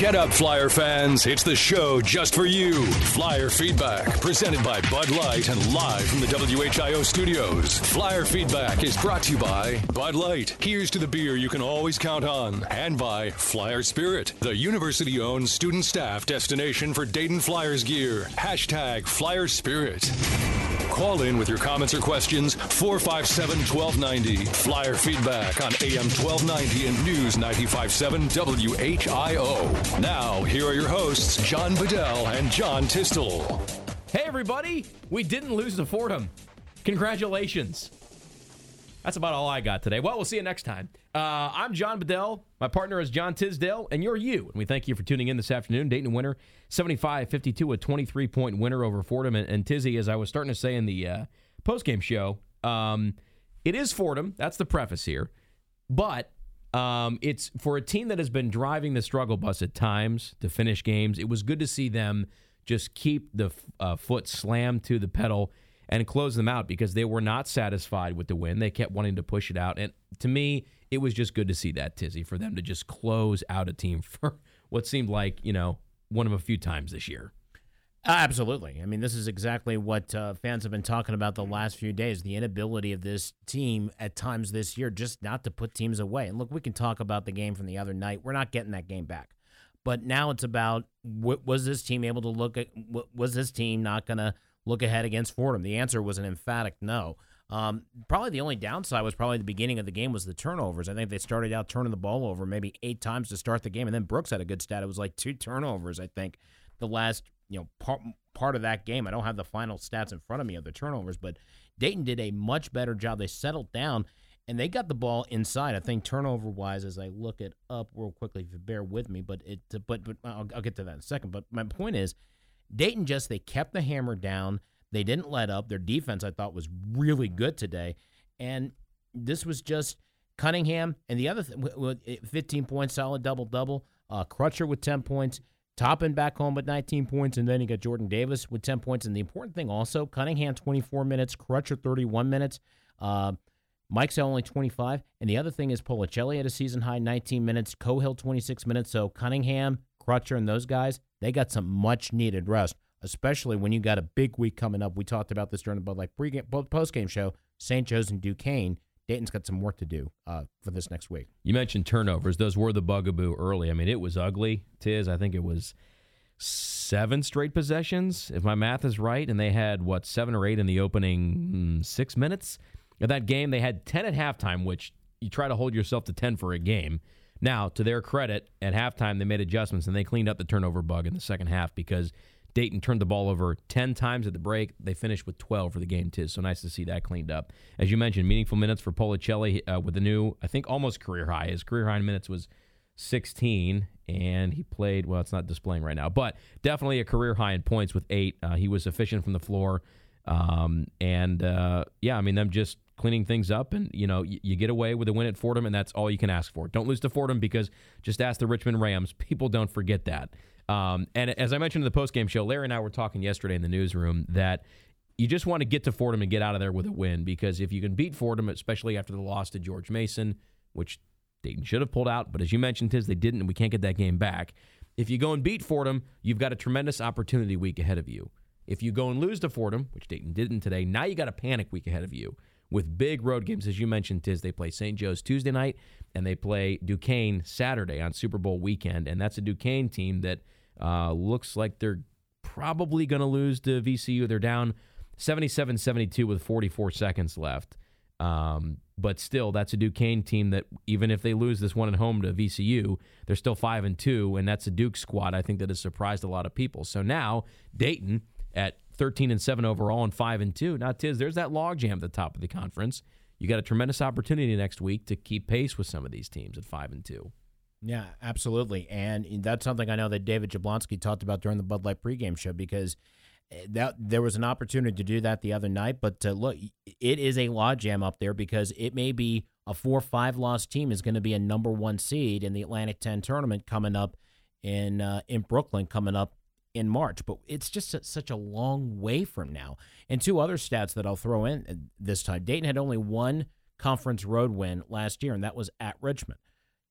Get up, Flyer fans. It's the show just for you. Flyer Feedback, presented by Bud Light and live from the WHIO studios. Flyer Feedback is brought to you by Bud Light. Here's to the beer you can always count on. And by Flyer Spirit, the university owned student staff destination for Dayton Flyers gear. Hashtag Flyer Spirit. Call in with your comments or questions 457 1290. Flyer feedback on AM 1290 and News 957 WHIO. Now, here are your hosts, John Bedell and John Tisdale. Hey, everybody. We didn't lose to Fordham. Congratulations. That's about all I got today. Well, we'll see you next time. Uh, I'm John Bedell. My partner is John Tisdale, and you're you. And we thank you for tuning in this afternoon. Dayton winner, 75 52, a 23 point winner over Fordham. And, and Tizzy, as I was starting to say in the uh, postgame show, um, it is Fordham. That's the preface here. But um, it's for a team that has been driving the struggle bus at times to finish games. It was good to see them just keep the uh, foot slammed to the pedal and close them out because they were not satisfied with the win. They kept wanting to push it out. And to me, it was just good to see that, Tizzy, for them to just close out a team for what seemed like, you know, one of a few times this year. Absolutely. I mean, this is exactly what uh, fans have been talking about the last few days the inability of this team at times this year just not to put teams away. And look, we can talk about the game from the other night. We're not getting that game back. But now it's about was this team able to look at, was this team not going to look ahead against Fordham? The answer was an emphatic no. Um, probably the only downside was probably the beginning of the game was the turnovers. I think they started out turning the ball over maybe eight times to start the game, and then Brooks had a good stat. It was like two turnovers, I think, the last you know part part of that game. I don't have the final stats in front of me of the turnovers, but Dayton did a much better job. They settled down and they got the ball inside. I think turnover wise, as I look it up real quickly, if you bear with me, but it but but I'll, I'll get to that in a second. But my point is, Dayton just they kept the hammer down. They didn't let up. Their defense, I thought, was really good today. And this was just Cunningham. And the other thing, 15 points, solid double double. Uh, Crutcher with 10 points. Toppin back home with 19 points. And then you got Jordan Davis with 10 points. And the important thing also, Cunningham 24 minutes, Crutcher 31 minutes. Uh, Mike's only 25. And the other thing is Policelli had a season high 19 minutes, Cohill 26 minutes. So Cunningham, Crutcher, and those guys, they got some much needed rest especially when you got a big week coming up. We talked about this during the pregame, postgame show. St. Joe's and Duquesne. Dayton's got some work to do uh, for this next week. You mentioned turnovers; those were the bugaboo early. I mean, it was ugly. Tiz, I think it was seven straight possessions, if my math is right, and they had what seven or eight in the opening mm, six minutes of that game. They had ten at halftime, which you try to hold yourself to ten for a game. Now, to their credit, at halftime they made adjustments and they cleaned up the turnover bug in the second half because Dayton turned the ball over 10 times at the break. They finished with 12 for the game, too. So nice to see that cleaned up. As you mentioned, meaningful minutes for Policelli uh, with a new, I think almost career high. His career high in minutes was 16, and he played, well, it's not displaying right now, but definitely a career high in points with eight. Uh, he was efficient from the floor. Um, and uh, yeah, I mean, them just cleaning things up, and you know, you, you, get away with a win at Fordham, and that's all you can ask for. Don't lose to Fordham because just ask the Richmond Rams. People don't forget that. Um, and as I mentioned in the postgame show, Larry and I were talking yesterday in the newsroom that you just want to get to Fordham and get out of there with a win because if you can beat Fordham, especially after the loss to George Mason, which Dayton should have pulled out, but as you mentioned, Tiz, they didn't, and we can't get that game back. If you go and beat Fordham, you've got a tremendous opportunity week ahead of you. If you go and lose to Fordham, which Dayton didn't today, now you got a panic week ahead of you with big road games, as you mentioned, Tiz. They play St. Joe's Tuesday night, and they play Duquesne Saturday on Super Bowl weekend, and that's a Duquesne team that – uh, looks like they're probably going to lose to VCU. They're down 77 72 with 44 seconds left. Um, but still, that's a Duquesne team that even if they lose this one at home to VCU, they're still five and two, and that's a Duke squad I think that has surprised a lot of people. So now Dayton at 13 and seven overall and five and two. Now, Tiz, there's that logjam at the top of the conference. You got a tremendous opportunity next week to keep pace with some of these teams at five and two. Yeah, absolutely. And that's something I know that David Jablonski talked about during the Bud Light pregame show because eh, that there was an opportunity to do that the other night. But uh, look, it is a logjam up there because it may be a four five loss team is going to be a number one seed in the Atlantic 10 tournament coming up in uh, in Brooklyn coming up in March. But it's just such a long way from now. And two other stats that I'll throw in uh, this time: Dayton had only one conference road win last year, and that was at Richmond.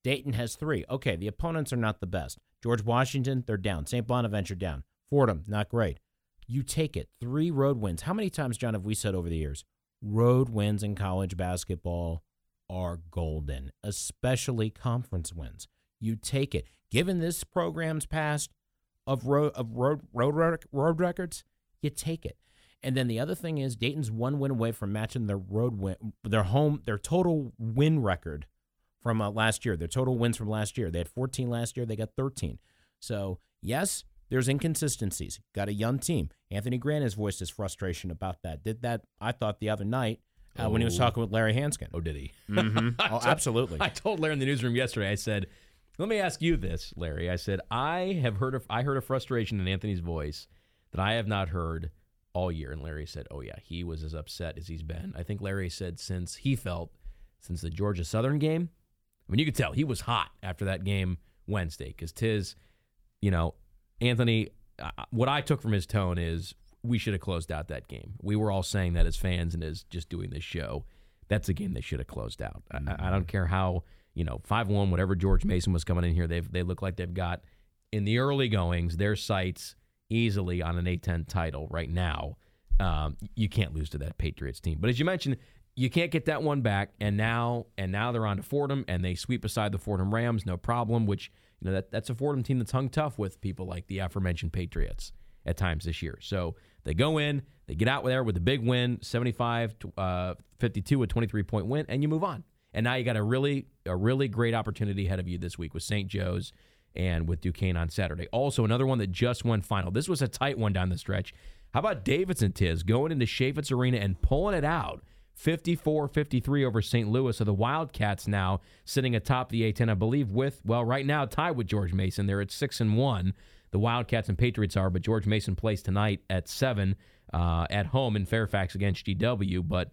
Dayton has three. Okay, the opponents are not the best. George Washington, they're down. St. Bonaventure down. Fordham, not great. You take it. Three road wins. How many times, John, have we said over the years? Road wins in college basketball are golden, especially conference wins. You take it. Given this program's past of road of road road road records, you take it. And then the other thing is Dayton's one win away from matching their road win, their home, their total win record from uh, last year. Their total wins from last year. They had 14 last year. They got 13. So yes, there's inconsistencies. Got a young team. Anthony Grant has voiced his frustration about that. Did that? I thought the other night uh, oh. when he was oh. talking with Larry Hansgen. Oh, did he? Mm-hmm. oh, absolutely. I told Larry in the newsroom yesterday. I said, "Let me ask you this, Larry." I said, "I have heard of I heard a frustration in Anthony's voice that I have not heard." all year. And Larry said, "Oh yeah, he was as upset as he's been." I think Larry said since he felt since the Georgia Southern game. I mean, you could tell he was hot after that game Wednesday because Tiz, you know, Anthony. Uh, what I took from his tone is we should have closed out that game. We were all saying that as fans and as just doing this show. That's a game they should have closed out. Mm-hmm. I, I, don't care how you know five one whatever George Mason was coming in here. They they look like they've got in the early goings their sights easily on an A10 title right now. Um, you can't lose to that Patriots team. But as you mentioned, you can't get that one back, and now and now they're on to Fordham, and they sweep aside the Fordham Rams, no problem. Which you know that that's a Fordham team that's hung tough with people like the aforementioned Patriots at times this year. So they go in, they get out there with a big win, 75 uh, 52, a 23 point win, and you move on. And now you got a really a really great opportunity ahead of you this week with St. Joe's and with Duquesne on Saturday. Also, another one that just went final. This was a tight one down the stretch. How about Davidson Tiz going into Chaifetz Arena and pulling it out? 54 53 over St. Louis. So the Wildcats now sitting atop the A10, I believe, with, well, right now tied with George Mason. They're at 6 and 1. The Wildcats and Patriots are, but George Mason plays tonight at 7 uh, at home in Fairfax against GW. But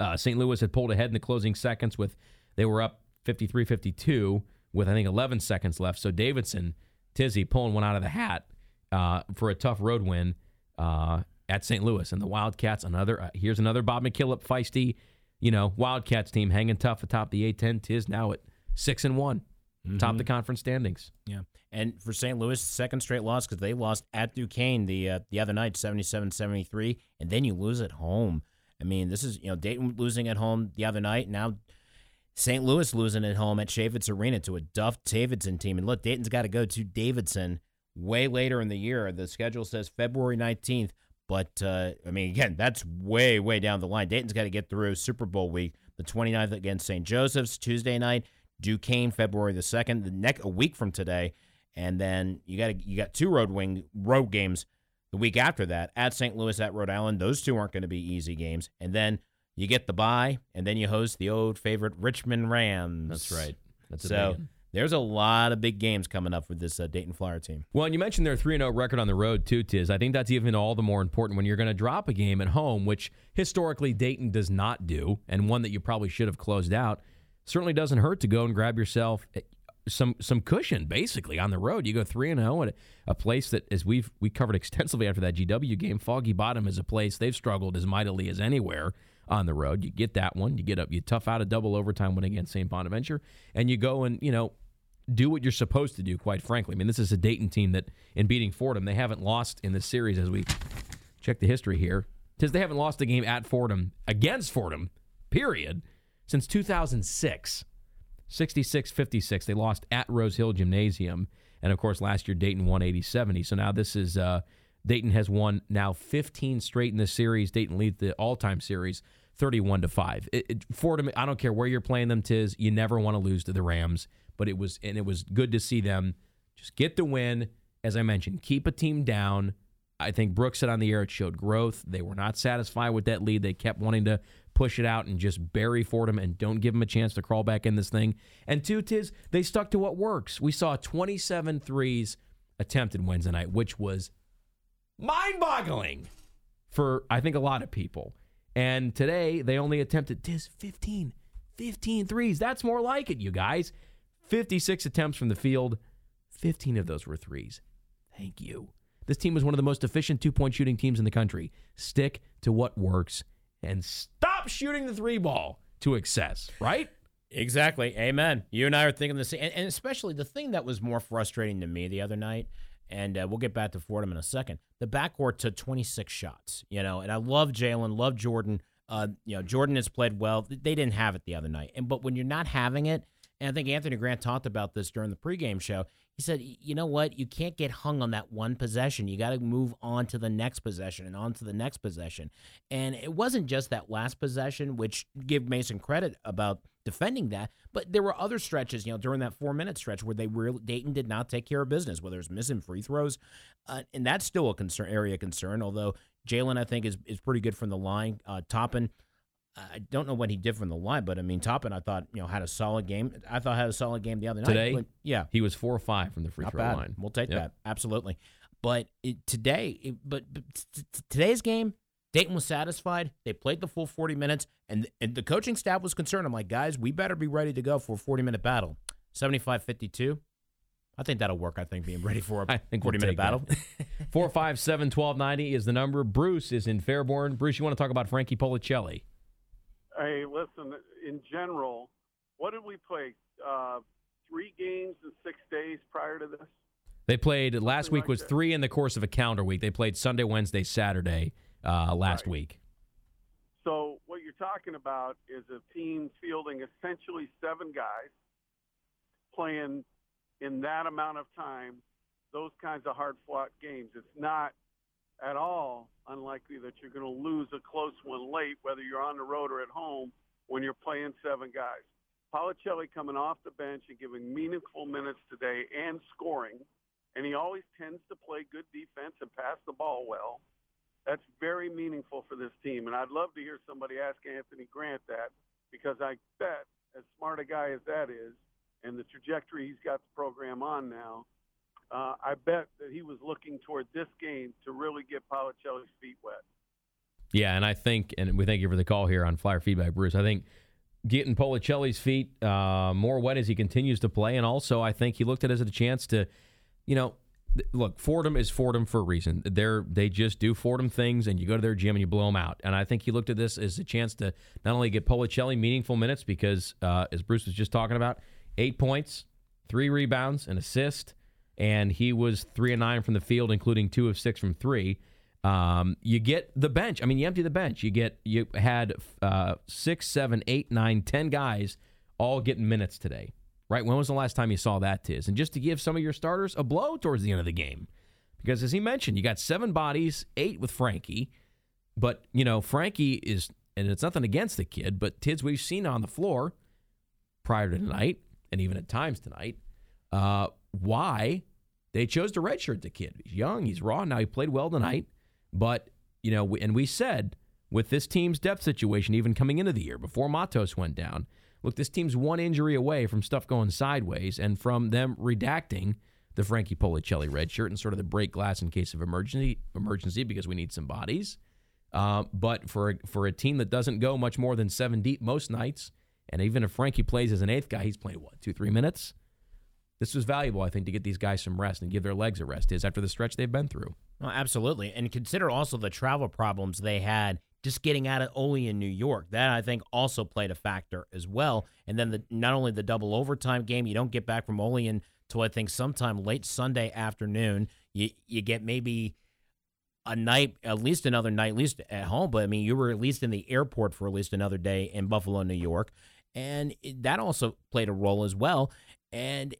uh, St. Louis had pulled ahead in the closing seconds with, they were up 53 52 with I think 11 seconds left. So Davidson, Tizzy pulling one out of the hat uh, for a tough road win uh, at St. Louis, and the Wildcats another. Uh, here's another Bob McKillop feisty, you know, Wildcats team hanging tough atop the A10. Tiz now at six and one, mm-hmm. top the conference standings. Yeah. And for St. Louis, second straight loss because they lost at Duquesne the uh, the other night, 77-73, and then you lose at home. I mean, this is you know Dayton losing at home the other night. Now St. Louis losing at home at Chaifetz Arena to a Duff Davidson team. And look, Dayton's got to go to Davidson way later in the year. The schedule says February 19th. But, uh, I mean, again, that's way, way down the line. Dayton's got to get through Super Bowl week, the 29th against St. Joseph's, Tuesday night, Duquesne, February the 2nd, the next, a week from today. And then you got you got two road wing road games the week after that at St. Louis at Rhode Island. Those two aren't going to be easy games. And then you get the bye, and then you host the old favorite Richmond Rams. That's right. That's so. There's a lot of big games coming up with this uh, Dayton Flyer team. Well, and you mentioned their 3 0 record on the road, too, Tiz. I think that's even all the more important when you're going to drop a game at home, which historically Dayton does not do, and one that you probably should have closed out. Certainly doesn't hurt to go and grab yourself eh, some some cushion basically on the road. You go three and zero at a place that, as we've we covered extensively after that GW game, Foggy Bottom is a place they've struggled as mightily as anywhere on the road. You get that one. You get up. You tough out a double overtime win against St. Bonaventure, and you go and you know do what you're supposed to do. Quite frankly, I mean, this is a Dayton team that in beating Fordham, they haven't lost in this series. As we check the history here, because they haven't lost a game at Fordham against Fordham, period, since 2006. 66 56. They lost at Rose Hill Gymnasium. And of course, last year Dayton won 80 70. So now this is uh, Dayton has won now 15 straight in this series. Dayton leads the all time series 31 to 5. It, it, Fordham, I don't care where you're playing them, Tiz. You never want to lose to the Rams, but it was, and it was good to see them just get the win. As I mentioned, keep a team down. I think Brooks said on the air it showed growth. They were not satisfied with that lead. They kept wanting to push it out and just bury Fordham and don't give them a chance to crawl back in this thing. And two, tis they stuck to what works. We saw 27 threes attempted Wednesday night, which was mind boggling for, I think, a lot of people. And today, they only attempted this 15, 15 threes. That's more like it, you guys. 56 attempts from the field, 15 of those were threes. Thank you. This team was one of the most efficient two point shooting teams in the country. Stick to what works and stop shooting the three ball to excess, right? Exactly. Amen. You and I are thinking the same. And, and especially the thing that was more frustrating to me the other night, and uh, we'll get back to Fordham in a second. The backcourt took 26 shots, you know, and I love Jalen, love Jordan. Uh, you know, Jordan has played well. They didn't have it the other night. And but when you're not having it, and I think Anthony Grant talked about this during the pregame show. He said, you know what? You can't get hung on that one possession. You got to move on to the next possession and on to the next possession. And it wasn't just that last possession, which give Mason credit about defending that, but there were other stretches, you know, during that four minute stretch where they really Dayton did not take care of business, whether it's missing free throws, uh, and that's still a concern area concern. Although Jalen, I think, is is pretty good from the line. Uh, Toppin I don't know what he did from the line, but I mean, Toppin, I thought you know had a solid game. I thought had a solid game the other night. Today, yeah, he was four or five from the free not throw bad. line. We'll take Yep. that absolutely. But it, today, it, but, but t- t- today's game, Dayton was satisfied. They played the full forty minutes, and, and the coaching staff was concerned. I'm like, guys, we better be ready to go for a forty minute battle. 75-52. I think that'll work. I think being ready for I a think we'll forty minute battle. that. Four five seven twelve ninety is the number. Bruce is in Fairborn. Bruce, you want to talk about Frankie Policelli? Hey, listen. In general, what did we play? Uh, three games in six days prior to this. They played last Something week like was that. three in the course of a calendar week. They played Sunday, Wednesday, Saturday uh, last Right. week. So what you're talking about is a team fielding essentially seven guys playing in that amount of time those kinds of hard-fought games. It's not at all unlikely that you're going to lose a close one late, whether you're on the road or at home, when you're playing seven guys. Policelli coming off the bench and giving meaningful minutes today and scoring, and he always tends to play good defense and pass the ball well. That's very meaningful for this team, and I'd love to hear somebody ask Anthony Grant that because I bet, as smart a guy as that is, and the trajectory he's got the program on now, uh, I bet that he was looking toward this game to really get Policelli's feet wet. Yeah, and I think, and we thank you for the call here on Flyer Feedback, Bruce. I think getting Policelli's feet uh, more wet as he continues to play, and also I think he looked at it as a chance to, you know, look, Fordham is Fordham for a reason. They're they just do Fordham things, and you go to their gym and you blow them out. And I think he looked at this as a chance to not only get Policelli meaningful minutes because, uh, as Bruce was just talking about, eight points, three rebounds, an assist, and he was three and nine from the field, including two of six from three. Um, you get the bench. I mean, you empty the bench. You get you had uh, six, seven, eight, nine, ten guys all getting minutes today. Right? When was the last time you saw that, Tiz? And just to give some of your starters a blow towards the end of the game, because as he mentioned, you got seven bodies, eight with Frankie, but you know Frankie is, and it's nothing against the kid, but Tiz we've seen on the floor prior to tonight, and even at times tonight, uh, why they chose to redshirt the kid. He's young, he's raw. Now he played well tonight, but you know, and we said with this team's depth situation, even coming into the year before Matos went down, look, this team's one injury away from stuff going sideways and from them redacting the Frankie Policelli red shirt and sort of the break glass in case of emergency emergency because we need some bodies. Uh, but for for a team that doesn't go much more than seven deep most nights, and even if Frankie plays as an eighth guy, he's playing what two three minutes. This was valuable, I think, to get these guys some rest and give their legs a rest. Is after the stretch they've been through. Oh, absolutely. And consider also the travel problems they had just getting out of Olean New York. That I think also played a factor as well. And then the not only the double overtime game, you don't get back from Olean until I think sometime late Sunday afternoon. You you get maybe a night, at least another night, at least at home. But I mean, you were at least in the airport for at least another day in Buffalo, New York, and that also played a role as well. And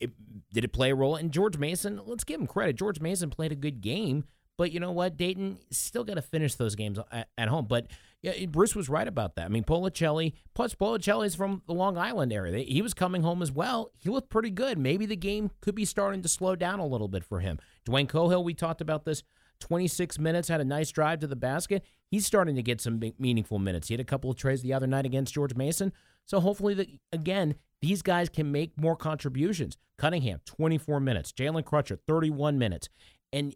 it, did it play a role? And George Mason, let's give him credit. George Mason played a good game, but you know what? Dayton still got to finish those games at, at home. But yeah, Bruce was right about that. I mean, Policelli, plus Policelli's from the Long Island area. He was coming home as well. He looked pretty good. Maybe the game could be starting to slow down a little bit for him. Dwayne Cohill, we talked about this. 26 minutes, had a nice drive to the basket. He's starting to get some meaningful minutes. He had a couple of trays the other night against George Mason. So hopefully, the, again, these guys can make more contributions. Cunningham, 24 minutes. Jalen Crutcher, 31 minutes. And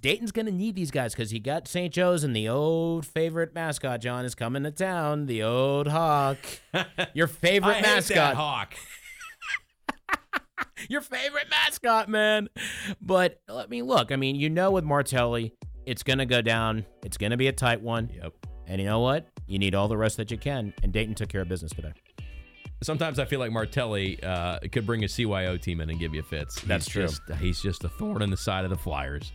Dayton's going to need these guys because he got St. Joe's and the old favorite mascot, John, is coming to town. The old Hawk. Your favorite mascot. hawk. Your favorite mascot, man. But let me look. I mean, you know, with Martelli, it's going to go down. It's going to be a tight one. Yep. And you know what? You need all the rest that you can. And Dayton took care of business today. Sometimes I feel like Martelli uh, could bring a CYO team in and give you fits. That's true. just he's just a thorn in the side of the Flyers.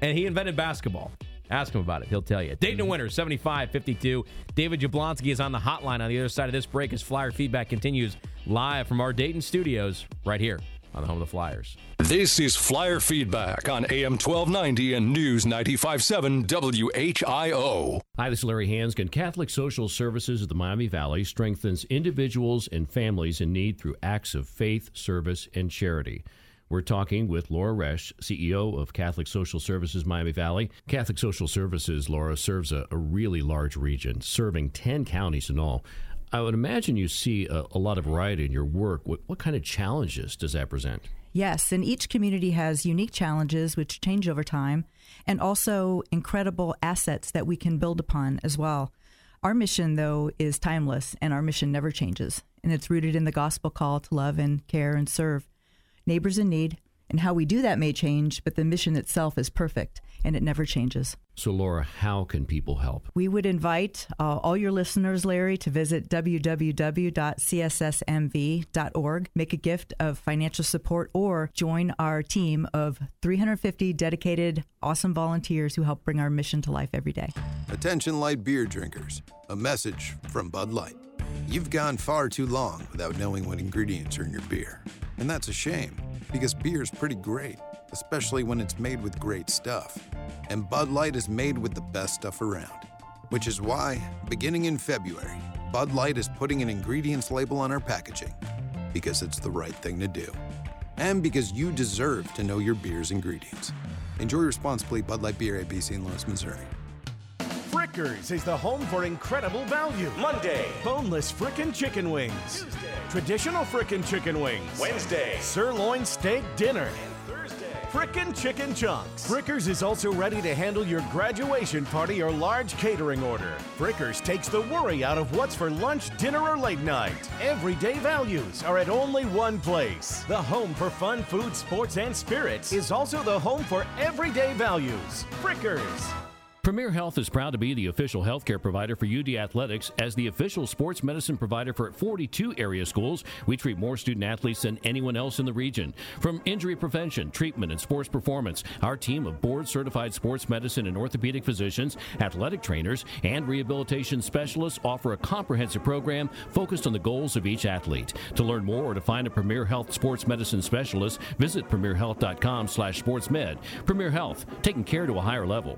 And he invented basketball. Ask him about it. He'll tell you. Dayton winner 75 52. David Jablonski is on the hotline on the other side of this break as Flyer feedback continues live from our Dayton studios right here on the home of the Flyers. This is Flyer Feedback on AM 1290 and News 957 WHIO. Hi, this is Larry Hansgen. Catholic Social Services of the Miami Valley strengthens individuals and families in need through acts of faith, service, and charity. We're talking with Laura Roesch, CEO of Catholic Social Services Miami Valley. Catholic Social Services, Laura, serves a, a really large region, serving 10 counties in all. I would imagine you see a, a lot of variety in your work. What, what kind of challenges does that present? Yes, and each community has unique challenges which change over time, and also incredible assets that we can build upon as well. Our mission, though, is timeless, and our mission never changes, and it's rooted in the gospel call to love and care and serve neighbors in need, and how we do that may change, but the mission itself is perfect and it never changes. So, Laura, how can people help? We would invite uh, all your listeners, Larry, to visit www.cssmv.org, make a gift of financial support, or join our team of 350 dedicated, awesome volunteers who help bring our mission to life every day. Attention, light beer drinkers. A message from Bud Light. You've gone far too long without knowing what ingredients are in your beer. And that's a shame, because beer is pretty great, especially when it's made with great stuff. And Bud Light is made with the best stuff around. Which is why, beginning in February, Bud Light is putting an ingredients label on our packaging. Because it's the right thing to do. And because you deserve to know your beer's ingredients. Enjoy responsibly Bud Light Beer, ABC in Lawrence, Missouri. Frickers is the home for incredible value. Monday. Boneless frickin' chicken wings. Tuesday. Traditional frickin' chicken wings. Wednesday. Sirloin steak dinner. Frickin' chicken chunks. Frickers is also ready to handle your graduation party or large catering order. Frickers takes the worry out of what's for lunch, dinner, or late night. Everyday values are at only one place. The home for fun, food, sports, and spirits is also the home for everyday values. Frickers. Premier Health is proud to be the official healthcare provider for UD Athletics. As the official sports medicine provider for 42 area schools, we treat more student athletes than anyone else in the region. From injury prevention, treatment, and sports performance, our team of board certified sports medicine and orthopedic physicians, athletic trainers, and rehabilitation specialists offer a comprehensive program focused on the goals of each athlete. To learn more or to find a Premier Health sports medicine specialist, visit premierhealth.com slash sportsmed. Premier Health, taking care to a higher level.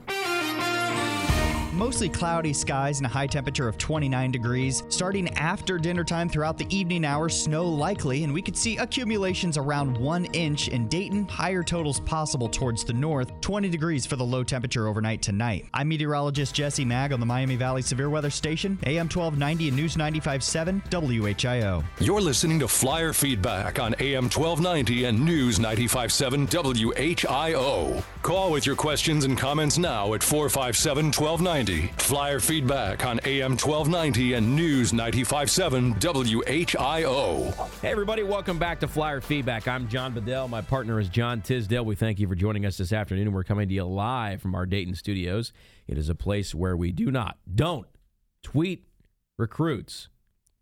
Mostly cloudy skies and a high temperature of 29 degrees. Starting after dinner time throughout the evening hours, snow likely, and we could see accumulations around one inch in Dayton. Higher totals possible towards the north. 20 degrees for the low temperature overnight tonight. I'm meteorologist Jesse Maag on the Miami Valley Severe Weather Station, AM 1290 and News 95.7 WHIO. You're listening to Flyer Feedback on AM 1290 and News 957 WHIO. Call with your questions and comments now at 457 1290. Flyer Feedback on AM 1290 and News 957 WHIO. Hey, everybody, welcome back to Flyer Feedback. I'm John Bedell. My partner is John Tisdale. We thank you for joining us this afternoon. We're coming to you live from our Dayton studios. It is a place where we do not, don't tweet recruits.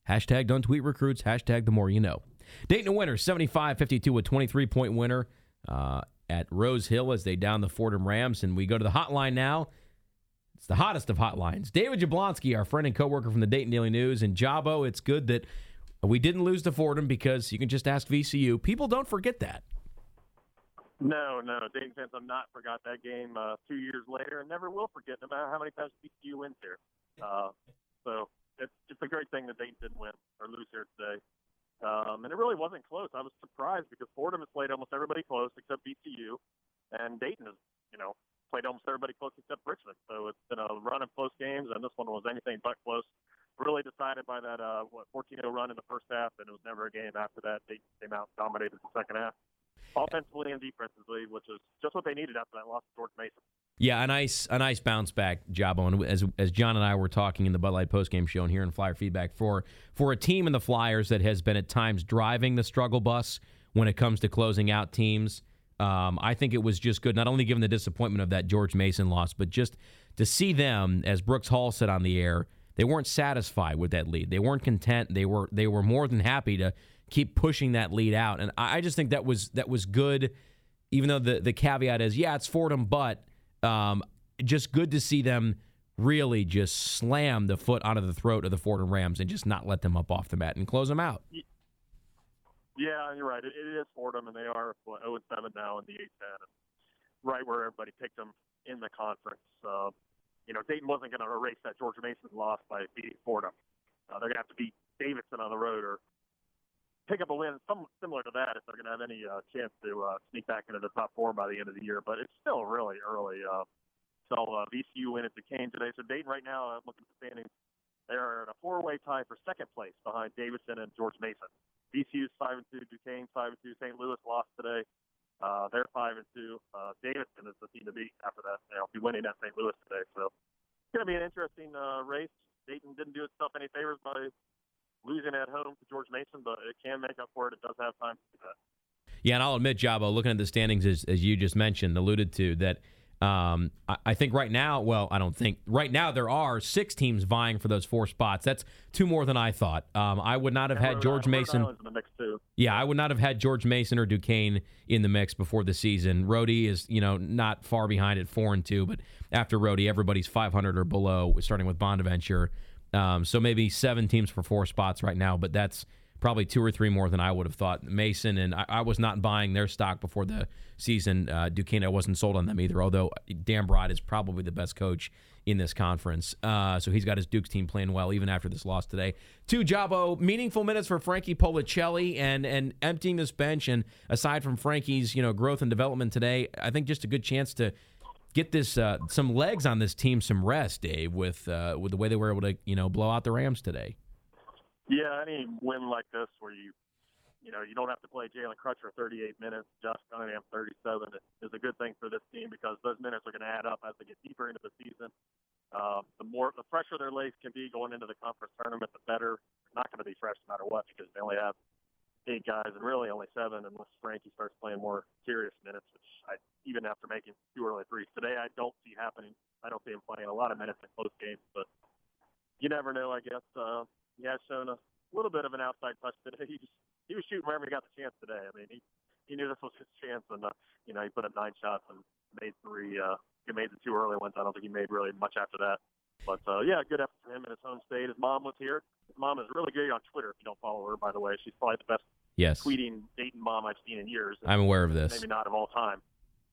Hashtag don't tweet recruits. Hashtag the more you know. Dayton winner, 75 52, a 23 point winner uh, at Rose Hill as they down the Fordham Rams. And we go to the hotline now. It's the hottest of hotlines. David Jablonski, our friend and coworker from the Dayton Daily News, and Jabo. It's good that we didn't lose to Fordham because you can just ask VCU. People don't forget that. No, no, Dayton fans have not forgot that game uh, two years later, and never will forget, no matter how many times VCU wins here. Uh, so it's it's a great thing that Dayton didn't win or lose here today. Um, and it really wasn't close. I was surprised because Fordham has played almost everybody close except VCU, and Dayton has, you know, played almost everybody close except Richmond. So it's been a run of close games, and this one was anything but close. Really decided by that uh, what 14-0 run in the first half, and it was never a game after that. They came out dominated the second half, offensively and defensively, which is just what they needed after that loss to George Mason. Yeah, a nice a nice bounce back job on as as John and I were talking in the Bud Light postgame show and here in Flyer feedback for for a team in the Flyers that has been at times driving the struggle bus when it comes to closing out teams. Um, I think it was just good, not only given the disappointment of that George Mason loss, but just to see them, as Brooks Hall said on the air, they weren't satisfied with that lead. They weren't content. They were they were more than happy to keep pushing that lead out. And I, I just think that was that was good. Even though the the caveat is, yeah, it's Fordham, but um, just good to see them really just slam the foot onto the throat of the Fordham Rams and just not let them up off the mat and close them out. Yeah, you're right. It, it is Fordham, and they are what, 0 7 now in the A10, right where everybody picked them in the conference. Uh, you know, Dayton wasn't going to erase that George Mason loss by beating Fordham. Uh, they're going to have to beat Davidson on the road or pick up a win some similar to that if they're going to have any uh, chance to uh, sneak back into the top four by the end of the year. But it's still really early. Uh, so uh, VCU win at Duquesne today. So Dayton right now, I'm looking at the standings. They are in a four-way tie for second place behind Davidson and George Mason. VCU's five and two, Duquesne five and two, St. Louis lost today. Uh, they're five and two. Uh, Davidson is the team to beat after that. They'll be winning at St. Louis today, so it's going to be an interesting uh, race. Dayton didn't do itself any favors by losing at home to George Mason, but it can make up for it. It does have time to do that. Yeah, and I'll admit, Jabo, looking at the standings as, as you just mentioned, alluded to that um, I, I, think right now, well, I don't think right now there are six teams vying for those four spots. That's two more than I thought. Um, I would not have and had Rhode George Mason. Yeah, I would not have had George Mason or Duquesne in the mix before the season. Rhody is, you know, not far behind at four and two, but after Rhody, everybody's 500 or below, starting with Bonaventure. Um, so maybe seven teams for four spots right now, but that's probably two or three more than I would have thought. Mason and I, I was not buying their stock before the season. Uh, Duquesne, I wasn't sold on them either. Although Dambrot is probably the best coach in this conference, uh, so he's got his Duke's team playing well even after this loss today. Two Jabo meaningful minutes for Frankie Policelli and and emptying this bench. And aside from Frankie's you know growth and development today, I think just a good chance to get this uh, some legs on this team, some rest, Dave, with uh, with the way they were able to you know blow out the Rams today. Yeah, any win like this where you, you know, you don't have to play Jalen Crutcher 38 minutes, Josh Cunningham 37 is a good thing for this team because those minutes are going to add up as they get deeper into the season. Uh, the more, the fresher their legs can be going into the conference tournament, the better. They're not going to be fresh no matter what because they only have eight guys and really only seven unless Frankie starts playing more serious minutes, which I, even after making two early threes today, I don't see happening. I don't see him playing a lot of minutes in close games, but you never know, I guess. Uh, he has shown a little bit of an outside touch today. He just he was shooting wherever he got the chance today. I mean, he he knew this was his chance, and uh, you know he put up nine shots and made three. Uh, he made the two early ones. I don't think he made really much after that. But uh, yeah, good effort from him in his home state. His mom was here. His mom is really good on Twitter. If you don't follow her, by the way, she's probably the best yes. tweeting Dayton mom I've seen in years. I'm aware of this. Maybe not of all time,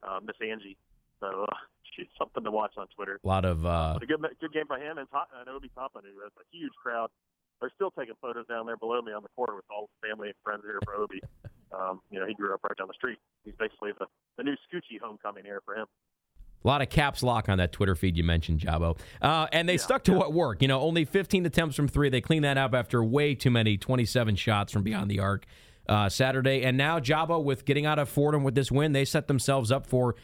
uh, Miss Angie. So uh, she's something to watch on Twitter. A lot of uh, but a good good game by him and Top, uh, Obi Toppin, who has a huge crowd they're still taking photos down there below me on the corner with all the family and friends here for Obi. Um, you know, he grew up right down the street. He's basically the, the new Scoochie homecoming here for him. A lot of caps lock on that Twitter feed you mentioned, Jabo. Uh, and they yeah, stuck to yeah. what worked. You know, only 15 attempts from three. They cleaned that up after way too many 27 shots from beyond the arc uh, Saturday. And now Jabo, with getting out of Fordham with this win, they set themselves up for,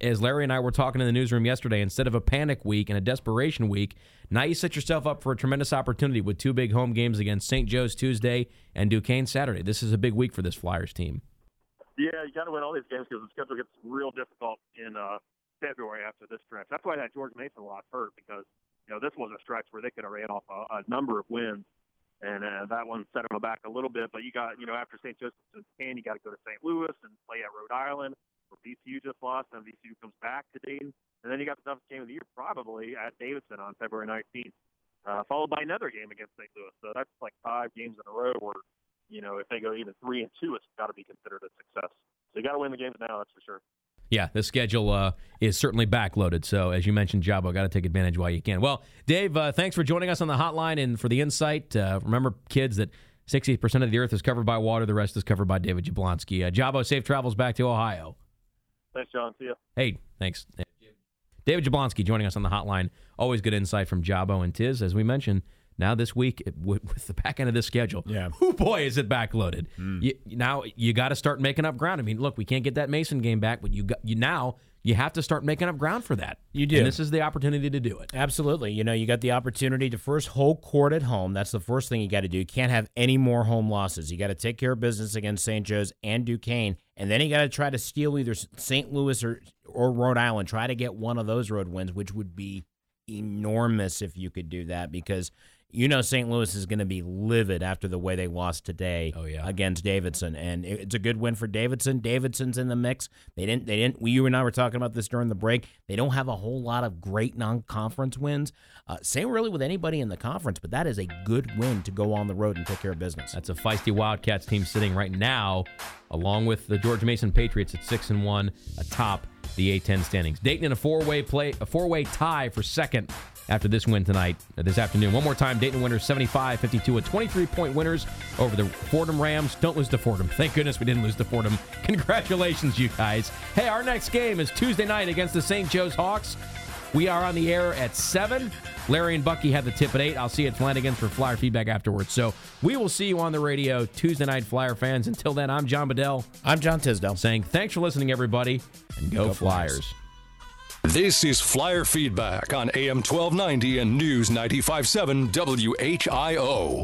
as Larry and I were talking in the newsroom yesterday, instead of a panic week and a desperation week, now you set yourself up for a tremendous opportunity with two big home games against St. Joe's Tuesday and Duquesne Saturday. This is a big week for this Flyers team. Yeah, you got to win all these games because the schedule gets real difficult in uh, February after this stretch. That's why that George Mason loss hurt because you know this was a stretch where they could have ran off a, a number of wins, and uh, that one set them back a little bit. But you got you know after St. Joe's and Duquesne, you got to go to St. Louis and play at Rhode Island, where VCU just lost, and VCU comes back to Dayton. And then you got the toughest game of the year probably at Davidson on February 19th, uh, followed by another game against St. Louis. So that's like five games in a row where, you know, if they go even three and two, it's got to be considered a success. So you got to win the games now, that's for sure. Yeah, the schedule uh, is certainly backloaded. So, as you mentioned, Jabo, got to take advantage while you can. Well, Dave, uh, thanks for joining us on the hotline and for the insight. Uh, remember, kids, that 60% of the earth is covered by water, the rest is covered by David Jablonski. Uh, Jabo, safe travels back to Ohio. Thanks, John. See you. Hey, thanks. David Jablonski joining us on the hotline. Always good insight from Jabo and Tiz, as we mentioned. Now this week with, with the back end of this schedule, yeah, oh boy, is it backloaded. Mm. You, now you got to start making up ground. I mean, look, we can't get that Mason game back, but you got you now you have to start making up ground for that. You do. And this is the opportunity to do it. Absolutely. You know, you got the opportunity to first hold court at home. That's the first thing you got to do. You can't have any more home losses. You got to take care of business against St. Joe's and Duquesne, and then you got to try to steal either St. Louis or or Rhode Island. Try to get one of those road wins, which would be enormous if you could do that because you know St. Louis is going to be livid after the way they lost today oh, yeah. against Davidson, and it's a good win for Davidson. Davidson's in the mix. They didn't. They didn't. You and I were talking about this during the break. They don't have a whole lot of great non-conference wins. Uh, same really with anybody in the conference, but that is a good win to go on the road and take care of business. That's a feisty Wildcats team sitting right now, along with the George Mason Patriots at six and one atop the A10 standings. Dayton in a four-way play, a four-way tie for second after this win tonight, uh, this afternoon. One more time, Dayton winners 75 52, a 23 point winners over the Fordham Rams. Don't lose to Fordham. Thank goodness we didn't lose to Fordham. Congratulations, you guys. Hey, our next game is Tuesday night against the St. Joe's Hawks. We are on the air at 7. Larry and Bucky have the tip at 8. I'll see you at Flanagan's for Flyer feedback afterwards. So we will see you on the radio Tuesday night, Flyer fans. Until then, I'm John Bedell. I'm John Tisdale. Saying thanks for listening, everybody, and go, go Flyers. Flyers. This is Flyer Feedback on AM 1290 and News 957 WHIO.